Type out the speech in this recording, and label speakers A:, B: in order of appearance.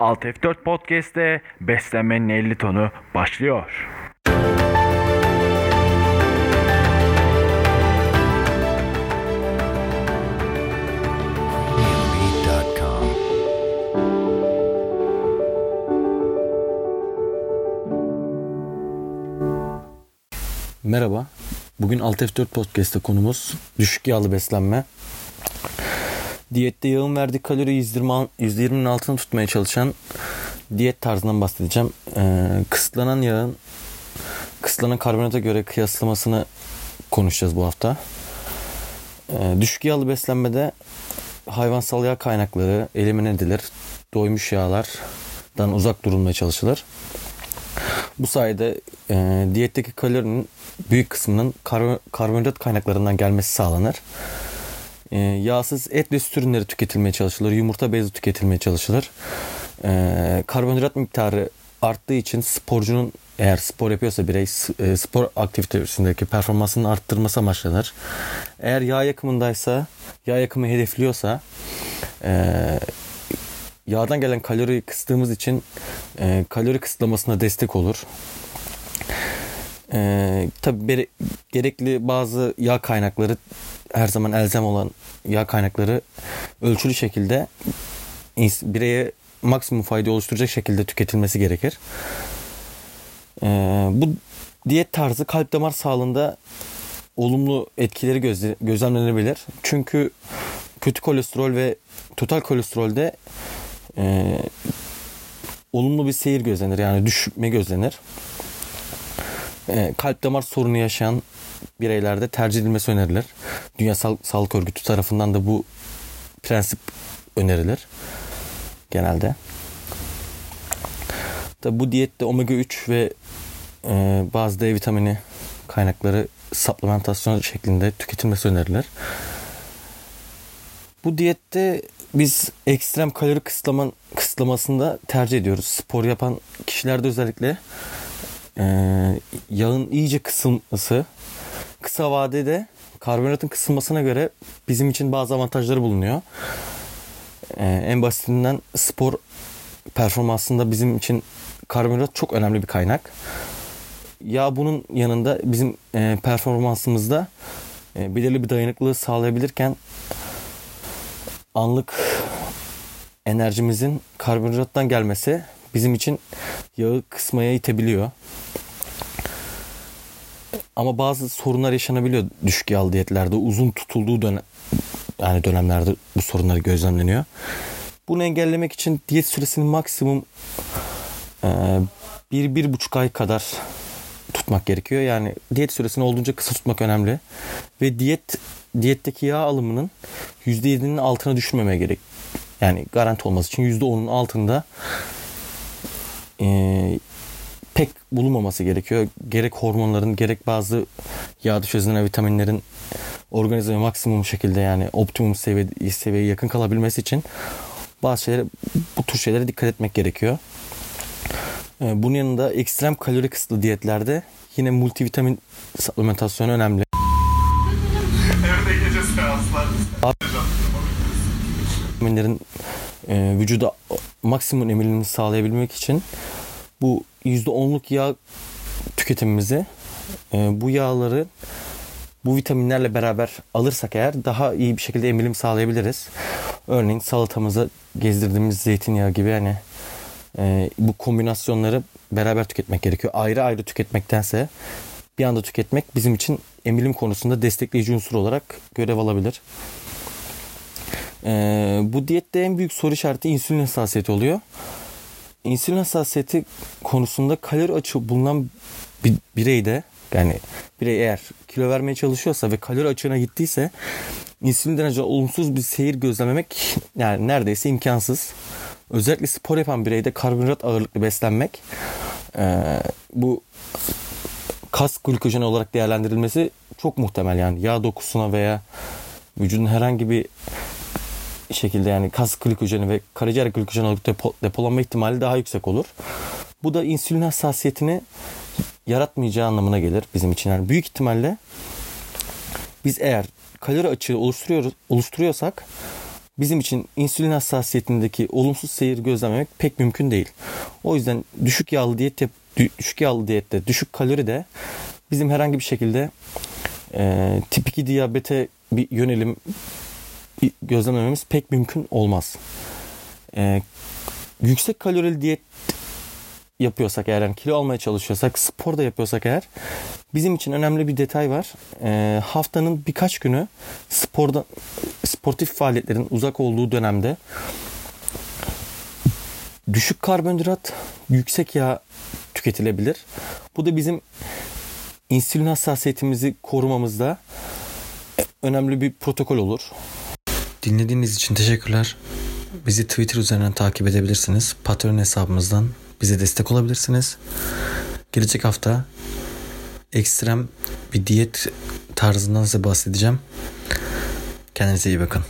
A: Alt F4 Podcast'te beslenmenin 50 tonu başlıyor.
B: Merhaba. Bugün Alt F4 Podcast'te konumuz düşük yağlı beslenme. Diyette yağın verdiği kalori 120, al- 120'nin altında tutmaya çalışan diyet tarzından bahsedeceğim. Ee, kısıtlanan yağın kısıtlanan karbonata göre kıyaslamasını konuşacağız bu hafta. Ee, düşük yağlı beslenmede hayvansal yağ kaynakları elimine edilir. Doymuş yağlardan uzak durulmaya çalışılır. Bu sayede e, diyetteki kalorinin büyük kısmının kar- karbonhidrat kaynaklarından gelmesi sağlanır. E, yağsız et ve süt ürünleri tüketilmeye çalışılır. Yumurta bezi tüketilmeye çalışılır. E, karbonhidrat miktarı arttığı için sporcunun eğer spor yapıyorsa birey e, spor aktivitesindeki performansını arttırması amaçlanır. Eğer yağ yakımındaysa, yağ yakımı hedefliyorsa e, yağdan gelen kaloriyi kıstığımız için e, kalori kısıtlamasına destek olur. E, tabii gerekli bazı yağ kaynakları her zaman elzem olan yağ kaynakları ölçülü şekilde bireye maksimum fayda oluşturacak şekilde tüketilmesi gerekir. E, bu diyet tarzı kalp damar sağlığında olumlu etkileri gözle- gözlemlenebilir. Çünkü kötü kolesterol ve total kolesterolde e, olumlu bir seyir gözlenir. Yani düşme gözlenir. E, kalp damar sorunu yaşayan bireylerde tercih edilmesi önerilir. Dünya Sağ- Sağlık Örgütü tarafından da bu prensip önerilir. Genelde. Tabi bu diyette omega 3 ve e, bazı D vitamini kaynakları supplementasyon şeklinde tüketilmesi önerilir. Bu diyette biz ekstrem kalori kısıtlama, kısıtlamasında tercih ediyoruz. Spor yapan kişilerde özellikle e, yağın iyice kısılması kısa vadede karbonhidratın kısılmasına göre bizim için bazı avantajları bulunuyor. E, en basitinden spor performansında bizim için karbonhidrat çok önemli bir kaynak. Ya bunun yanında bizim e, performansımızda e, belirli bir dayanıklılığı sağlayabilirken anlık enerjimizin karbonhidrattan gelmesi bizim için yağı kısmaya itebiliyor. Ama bazı sorunlar yaşanabiliyor düşük yağlı diyetlerde. Uzun tutulduğu dönem yani dönemlerde bu sorunlar gözlemleniyor. Bunu engellemek için diyet süresini maksimum e, bir, bir buçuk ay kadar tutmak gerekiyor. Yani diyet süresini olduğunca kısa tutmak önemli. Ve diyet diyetteki yağ alımının %7'nin altına düşmemeye gerek. Yani garanti olması için %10'un altında e, pek bulunmaması gerekiyor. Gerek hormonların gerek bazı yağ dışı özünen vitaminlerin organizme maksimum şekilde yani optimum seviye, seviyeye yakın kalabilmesi için bazı şeylere bu tür şeylere dikkat etmek gerekiyor. E, bunun yanında ekstrem kalori kısıtlı diyetlerde yine multivitamin supplementasyonu önemli.
C: Evde gece seanslar.
B: vitaminlerin e, vücuda maksimum emilimini sağlayabilmek için bu %10'luk yağ tüketimimizi e, bu yağları bu vitaminlerle beraber alırsak eğer daha iyi bir şekilde emilim sağlayabiliriz. Örneğin salatamıza gezdirdiğimiz zeytinyağı gibi hani e, bu kombinasyonları beraber tüketmek gerekiyor. Ayrı ayrı tüketmektense bir anda tüketmek bizim için emilim konusunda destekleyici unsur olarak görev alabilir. Ee, bu diyette en büyük soru işareti insülin hassasiyeti oluyor. İnsülin hassasiyeti konusunda kalori açığı bulunan bir bireyde yani birey eğer kilo vermeye çalışıyorsa ve kalori açığına gittiyse insülin direnci olumsuz bir seyir gözlememek yani neredeyse imkansız. Özellikle spor yapan bireyde karbonhidrat ağırlıklı beslenmek ee, bu kas glukojeni olarak değerlendirilmesi çok muhtemel yani yağ dokusuna veya vücudun herhangi bir şekilde yani kas glikojeni ve karaciğer glikojeni olarak depo, depolanma ihtimali daha yüksek olur. Bu da insülin hassasiyetini yaratmayacağı anlamına gelir bizim için. Yani büyük ihtimalle biz eğer kalori açığı oluşturuyoruz, oluşturuyorsak bizim için insülin hassasiyetindeki olumsuz seyir gözlememek pek mümkün değil. O yüzden düşük yağlı diyet düşük yağlı diyette düşük kalori de bizim herhangi bir şekilde e, tip 2 diyabete bir yönelim gözlemlememiz pek mümkün olmaz. E, yüksek kalorili diyet yapıyorsak eğer yani kilo almaya çalışıyorsak spor da yapıyorsak eğer bizim için önemli bir detay var. E, haftanın birkaç günü sporda sportif faaliyetlerin uzak olduğu dönemde düşük karbonhidrat, yüksek yağ tüketilebilir. Bu da bizim insülin hassasiyetimizi korumamızda önemli bir protokol olur. Dinlediğiniz için teşekkürler. Bizi Twitter üzerinden takip edebilirsiniz. Patreon hesabımızdan bize destek olabilirsiniz. Gelecek hafta ekstrem bir diyet tarzından size bahsedeceğim. Kendinize iyi bakın.